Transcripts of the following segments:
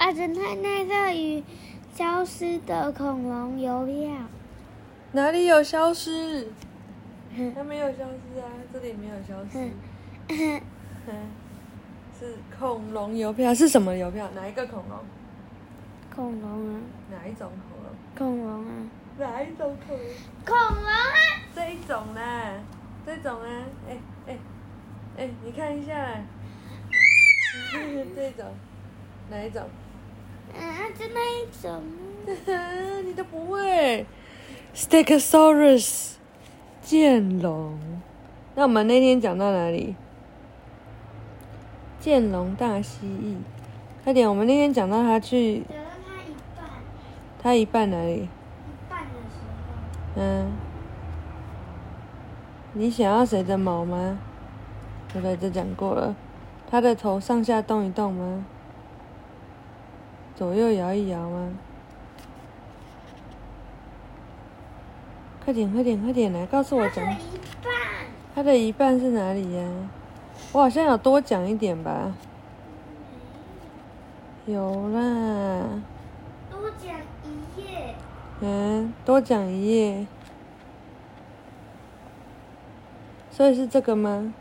啊，侦探奈特与消失的恐龙邮票。哪里有消失？它没有消失啊，这里没有消失。是恐龙邮票，是什么邮票？哪一个恐龙？恐龙啊，哪一种恐龙？恐龙啊，哪一种恐龙？恐龙啊！这一种啦，这种啊，哎哎哎，你看一下，这种，哪一种？啊，就那一种。你都不会，Stegosaurus，剑龙。那我们那天讲到哪里？剑龙大蜥蜴，快点！我们那天讲到他去，讲到它一半，他一半哪里？一半的时候，嗯，你想要谁的毛吗？对不对？这讲过了。他的头上下动一动吗？左右摇一摇吗？快点，快点，快点来告诉我讲它的，一半。他的一半是哪里呀？我好像有多讲一点吧？有啦，多讲一页，嗯，多讲一页。所以是这个吗？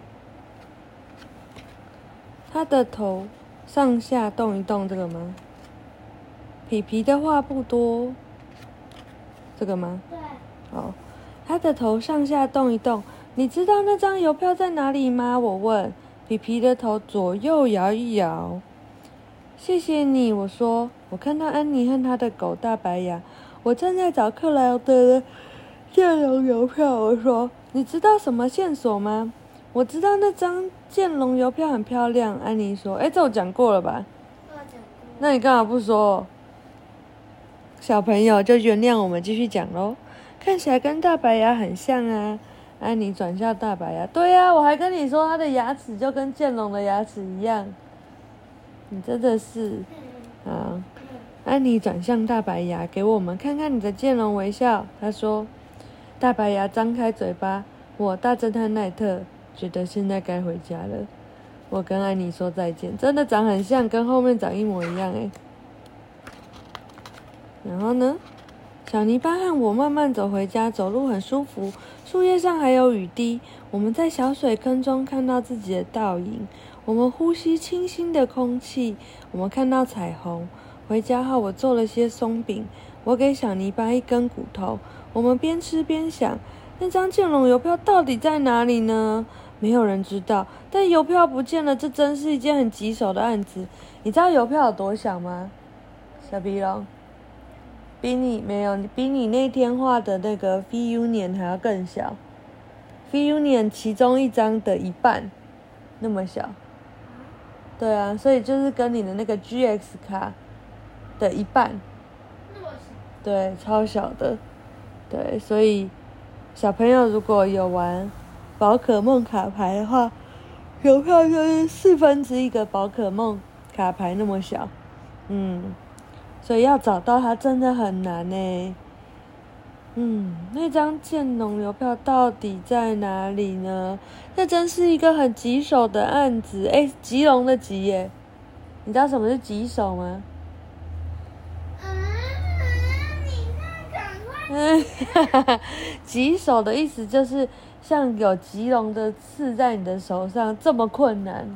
它的头上下动一动，这个吗？皮皮的话不多，这个吗？对，哦，他的头上下动一动，你知道那张邮票在哪里吗？我问。皮皮的头左右摇一摇。谢谢你，我说。我看到安妮和她的狗大白牙，我正在找克莱尔的剑龙邮票。我说，你知道什么线索吗？我知道那张剑龙邮票很漂亮。安妮说：“哎，这我讲过了吧？那你干嘛不说？”小朋友就原谅我们继续讲喽。看起来跟大白牙很像啊。安妮转向大白牙，对呀、我还跟你说他的牙齿就跟剑龙的牙齿一样。你真的是啊！安妮转向大白牙，给我们看看你的剑龙微笑。他说：“大白牙张开嘴巴，我大侦探奈特觉得现在该回家了。”我跟安妮说再见，真的长很像，跟后面长一模一样哎。然后呢，小泥巴和我慢慢走回家，走路很舒服，树叶上还有雨滴。我们在小水坑中看到自己的倒影，我们呼吸清新的空气，我们看到彩虹。回家后，我做了些松饼，我给小泥巴一根骨头。我们边吃边想，那张剑龙邮票到底在哪里呢？没有人知道，但邮票不见了，这真是一件很棘手的案子。你知道邮票有多小吗？小鼻龙，比你没有，比你那天画的那个 Fee Union 还要更小。Fee Union 其中一张的一半那么小。对啊，所以就是跟你的那个 GX 卡的一半。那么，对，超小的，对，所以小朋友如果有玩宝可梦卡牌的话，邮票就是四分之一个宝可梦卡牌那么小，嗯，所以要找到它真的很难呢。嗯，那张建农邮票到底在哪里呢？这真是一个很棘手的案子。哎，棘龙的棘耶，你知道什么是棘手吗？啊，你那赶快，嗯，棘手的意思就是像有棘龙的刺在你的手上这么困难，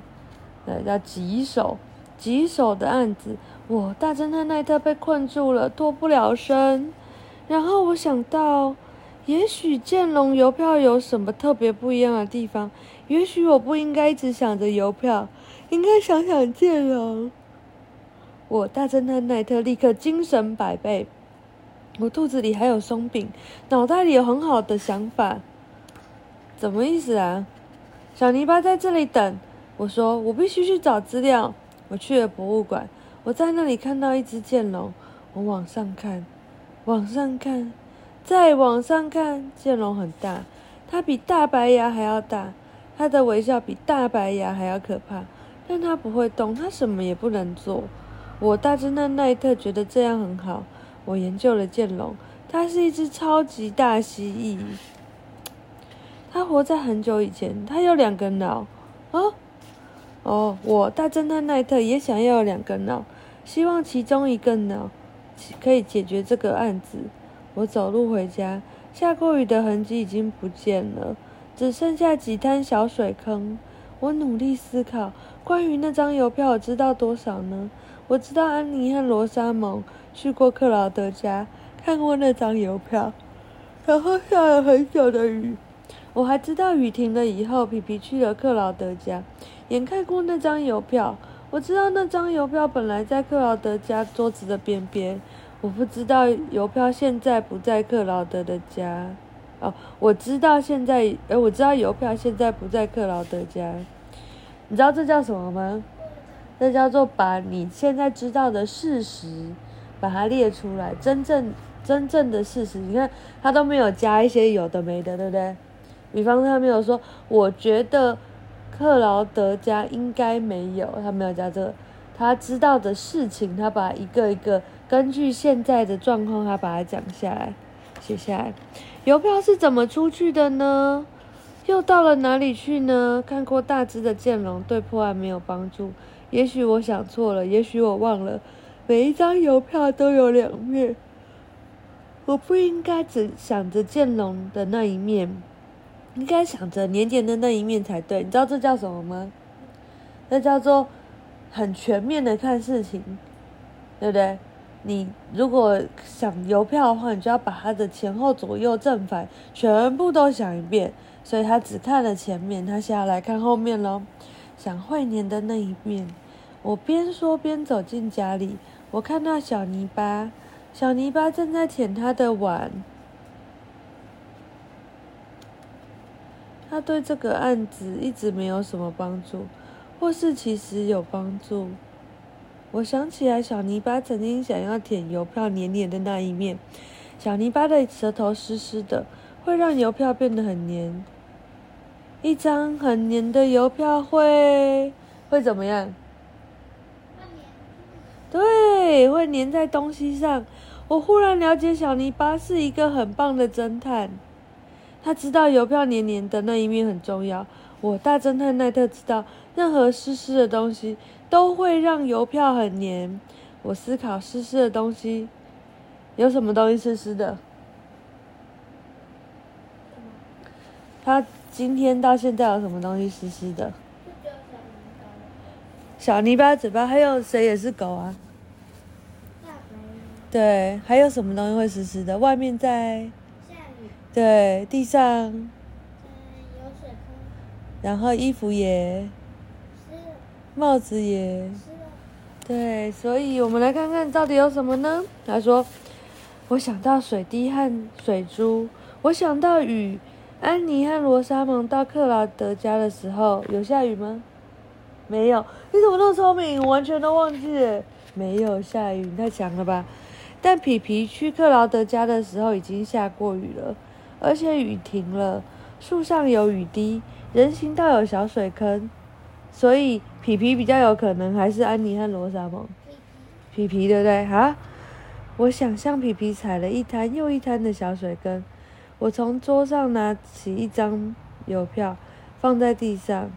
对，叫棘手。棘手的案子，我大侦探奈特被困住了，脱不了身。然后我想到，也许剑龙邮票有什么特别不一样的地方，也许我不应该一直想着邮票，应该想想剑龙。我大侦探奈特立刻精神百倍。我肚子里还有松饼，脑袋里有很好的想法。怎么意思啊？小泥巴在这里等。我说我必须去找资料。我去了博物馆，我在那里看到一只剑龙。我往上看，往上看，再往上看，剑龙很大，它比大白牙还要大，它的微笑比大白牙还要可怕，但它不会动，它什么也不能做。我大侦探奈特觉得这样很好。我研究了剑龙，它是一只超级大蜥蜴。它活在很久以前，它有两个脑。哦，哦，我大侦探奈特也想要两个脑，希望其中一个呢可以解决这个案子。我走路回家，下过雨的痕迹已经不见了，只剩下几滩小水坑。我努力思考，关于那张邮票，我知道多少呢？我知道安妮和罗莎蒙去过克劳德家，看过那张邮票，然后下了很久的雨。我还知道雨停了以后，皮皮去了克劳德家，眼看过那张邮票。我知道那张邮票本来在克劳德家桌子的边边。我不知道邮票现在不在克劳德的家。哦，我知道现在，哎，我知道邮票现在不在克劳德家。你知道这叫什么吗？这叫做把你现在知道的事实把它列出来，真正真正的事实。你看，他都没有加一些有的没的，对不对？比方说，他没有说，我觉得克劳德家应该没有，他没有加这个。他知道的事情，他把一个一个。根据现在的状况，他把它讲下来，写下来。邮票是怎么出去的呢？又到了哪里去呢？看过大只的剑龙，对破案没有帮助。也许我想错了，也许我忘了。每一张邮票都有两面，我不应该只想着剑龙的那一面，应该想着年年的那一面才对。你知道这叫什么吗？那叫做很全面的看事情，对不对？你如果想邮票的话，你就要把它的前后左右正反全部都想一遍。所以他只看了前面，他现在来看后面喽。想会年的那一面，我边说边走进家里，我看到小泥巴，小泥巴正在舔他的碗。他对这个案子一直没有什么帮助，或是其实有帮助。我想起来，小泥巴曾经想要舔邮票黏黏的那一面。小泥巴的舌头湿湿的，会让邮票变得很黏。一张很黏的邮票会会怎么样？对，会粘在东西上。我忽然了解，小泥巴是一个很棒的侦探。他知道邮票黏黏的那一面很重要。我大侦探奈特知道，任何湿湿的东西。都会让邮票很黏。我思考湿湿的东西，有什么东西湿湿的？他今天到现在有什么东西湿湿的？小泥巴嘴巴，还有谁也是狗啊？对，还有什么东西会湿湿的？外面在。对，地上。嗯，有水坑。然后衣服也。帽子也，对，所以我们来看看到底有什么呢？他说：“我想到水滴和水珠，我想到雨。安妮和罗莎蒙到克劳德家的时候，有下雨吗？没有。你怎么那么聪明？我完全都忘记了。没有下雨，太强了吧？但皮皮去克劳德家的时候已经下过雨了，而且雨停了，树上有雨滴，人行道有小水坑。”所以皮皮比较有可能还是安妮和罗莎蒙，皮皮对不对？哈，我想象皮皮踩了一滩又一滩的小水坑。我从桌上拿起一张邮票，放在地上。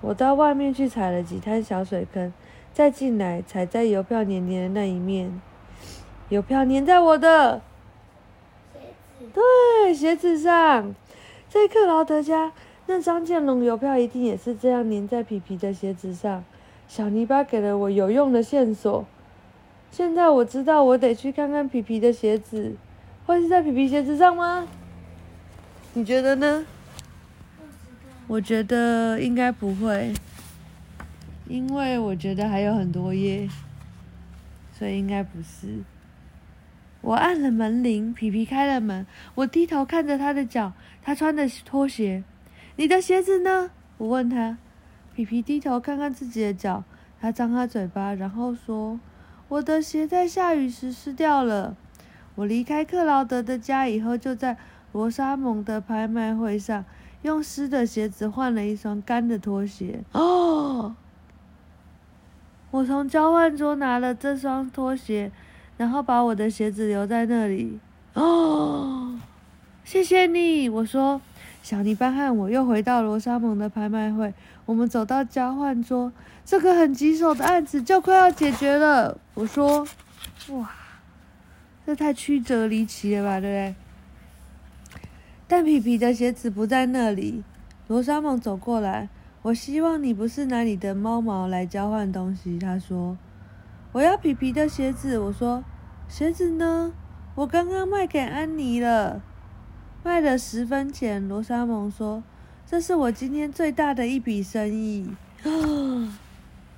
我到外面去踩了几滩小水坑，再进来踩在邮票黏黏的那一面。邮票粘在我的，对，鞋子上，在克劳德家。那张剑龙邮票一定也是这样粘在皮皮的鞋子上。小泥巴给了我有用的线索。现在我知道，我得去看看皮皮的鞋子，会是在皮皮鞋子上吗？你觉得呢？我觉得应该不会，因为我觉得还有很多页，所以应该不是。我按了门铃，皮皮开了门。我低头看着他的脚，他穿的拖鞋。你的鞋子呢？我问他。皮皮低头看看自己的脚，他张开嘴巴，然后说：“我的鞋在下雨时湿掉了。我离开克劳德的家以后，就在罗莎蒙的拍卖会上用湿的鞋子换了一双干的拖鞋。哦，我从交换桌拿了这双拖鞋，然后把我的鞋子留在那里。哦，谢谢你，我说。”小泥巴和我又回到罗莎蒙的拍卖会。我们走到交换桌，这个很棘手的案子就快要解决了。我说：“哇，这太曲折离奇了吧，对不对？”但皮皮的鞋子不在那里。罗莎蒙走过来，我希望你不是拿你的猫毛来交换东西。他说：“我要皮皮的鞋子。”我说：“鞋子呢？我刚刚卖给安妮了，卖了十分钱。”罗莎蒙说：“这是我今天最大的一笔生意。”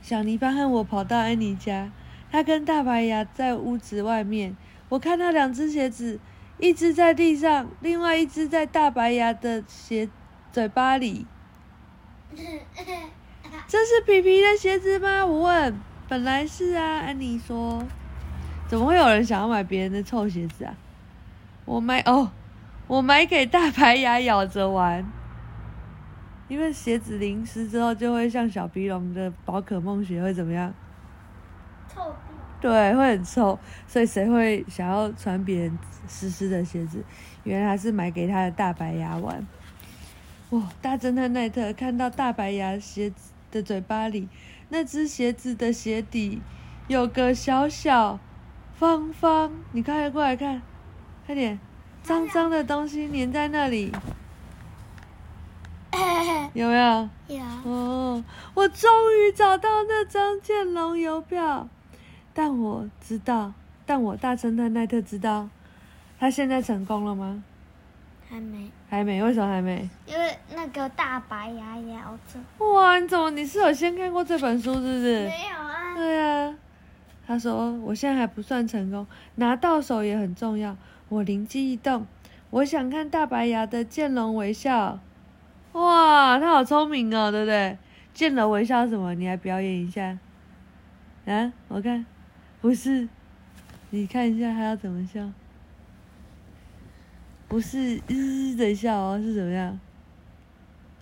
小泥巴和我跑到安妮家，他跟大白牙在屋子外面。我看到两只鞋子。一只在地上，另外一只在大白牙的鞋嘴巴里。这是皮皮的鞋子吗？我问。本来是啊，安妮说。怎么会有人想要买别人的臭鞋子啊？我买哦，我买给大白牙咬着玩。因为鞋子淋湿之后就会像小鼻龙的宝可梦鞋会怎么样？臭。对，会很臭，所以谁会想要穿别人湿湿的鞋子？原来是买给他的大白牙玩。哇！大侦探奈特看到大白牙鞋子的嘴巴里，那只鞋子的鞋底有个小小方方，你快过来看，快点，脏脏的东西粘在那里，有没有？有。哦，我终于找到那张剑龙邮票。但我知道，但我大侦探奈特知道，他现在成功了吗？还没，还没，为什么还没？因为那个大白牙咬着。哇，你怎么？你是有先看过这本书，是不是？没有啊。对啊。他说：“我现在还不算成功，拿到手也很重要。”我灵机一动，我想看大白牙的剑龙微笑。哇，他好聪明哦，对不对？剑龙微笑什么？你来表演一下。啊，我看。不是，你看一下他要怎么笑？不是日的笑哦，是怎么样？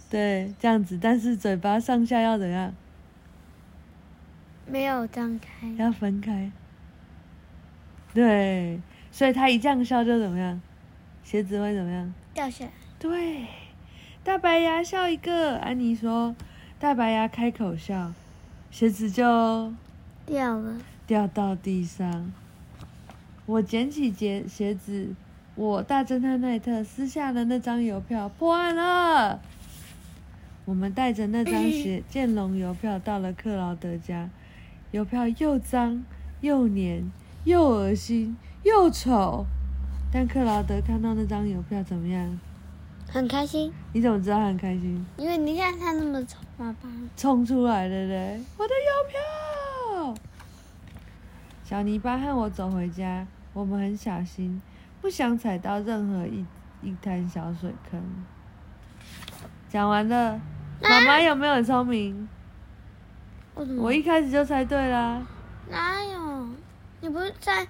对，这样子，但是嘴巴上下要怎样？没有张开。要分开。对，所以他一这样笑就怎么样？鞋子会怎么样？掉下来。对，大白牙笑一个，安妮说：“大白牙开口笑，鞋子就掉了。”掉到地上，我捡起鞋鞋子，我大侦探奈特撕下了那张邮票，破案了。我们带着那张写剑龙邮票到了克劳德家，邮票又脏又黏又恶心又丑，但克劳德看到那张邮票怎么样？很开心。你怎么知道他很开心？因为你看他那么丑，爸爸冲出来了嘞！我的邮票。小泥巴和我走回家，我们很小心，不想踩到任何一一滩小水坑。讲完了，妈妈有没有很聪明？我一开始就猜对啦。哪有？你不是猜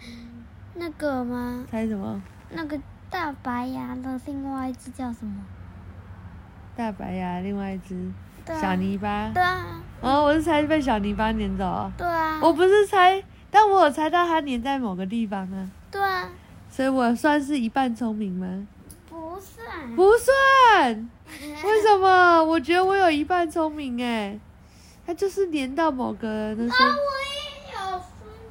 那个吗？猜什么？那个大白牙的另外一只叫什么？大白牙另外一只小泥巴。对啊。哦，我是猜被小泥巴撵走。对啊。我不是猜。但我有猜到它粘在某个地方啊。对啊。所以我算是一半聪明吗？不算。不算。为什么？我觉得我有一半聪明哎。它就是粘到某个那些。啊，我也有说。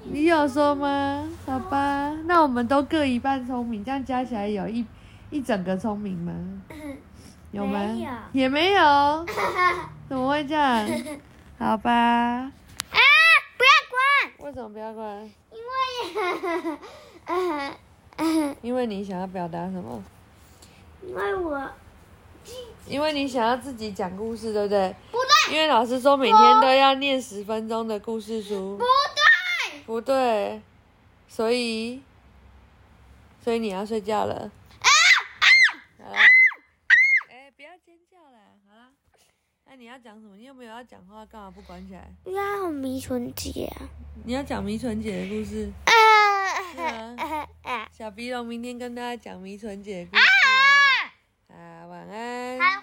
你有说吗？好吧，那我们都各一半聪明，这样加起来有一一整个聪明吗？有吗？也没有。怎么会这样？好吧。啊！不要关为什么不要关？因为，因为你想要表达什么？因为我，因为你想要自己讲故事，对不对？不对。因为老师说每天都要念十分钟的故事书。不对。不对。所以，所以你要睡觉了。啊啊！好了。哎，不要尖叫了，好了。那你要讲什么？你有没有要讲话？干嘛不关起来？因为很迷春姐啊。你要讲迷春姐的故事？是啊。小鼻龙明天跟大家讲迷存姐的故事。